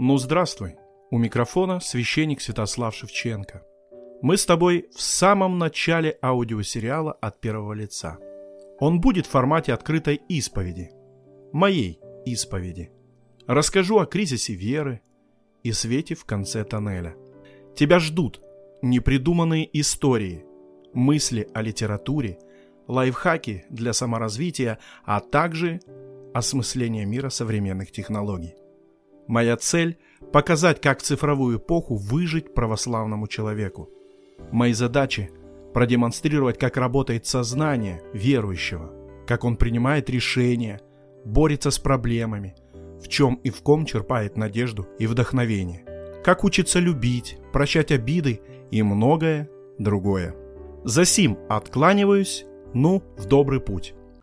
Ну, здравствуй. У микрофона священник Святослав Шевченко. Мы с тобой в самом начале аудиосериала от первого лица. Он будет в формате открытой исповеди. Моей исповеди. Расскажу о кризисе веры и свете в конце тоннеля. Тебя ждут непридуманные истории, мысли о литературе, лайфхаки для саморазвития, а также осмысление мира современных технологий. Моя цель – показать, как в цифровую эпоху выжить православному человеку. Мои задачи – продемонстрировать, как работает сознание верующего, как он принимает решения, борется с проблемами, в чем и в ком черпает надежду и вдохновение, как учится любить, прощать обиды и многое другое. За сим откланиваюсь, ну, в добрый путь.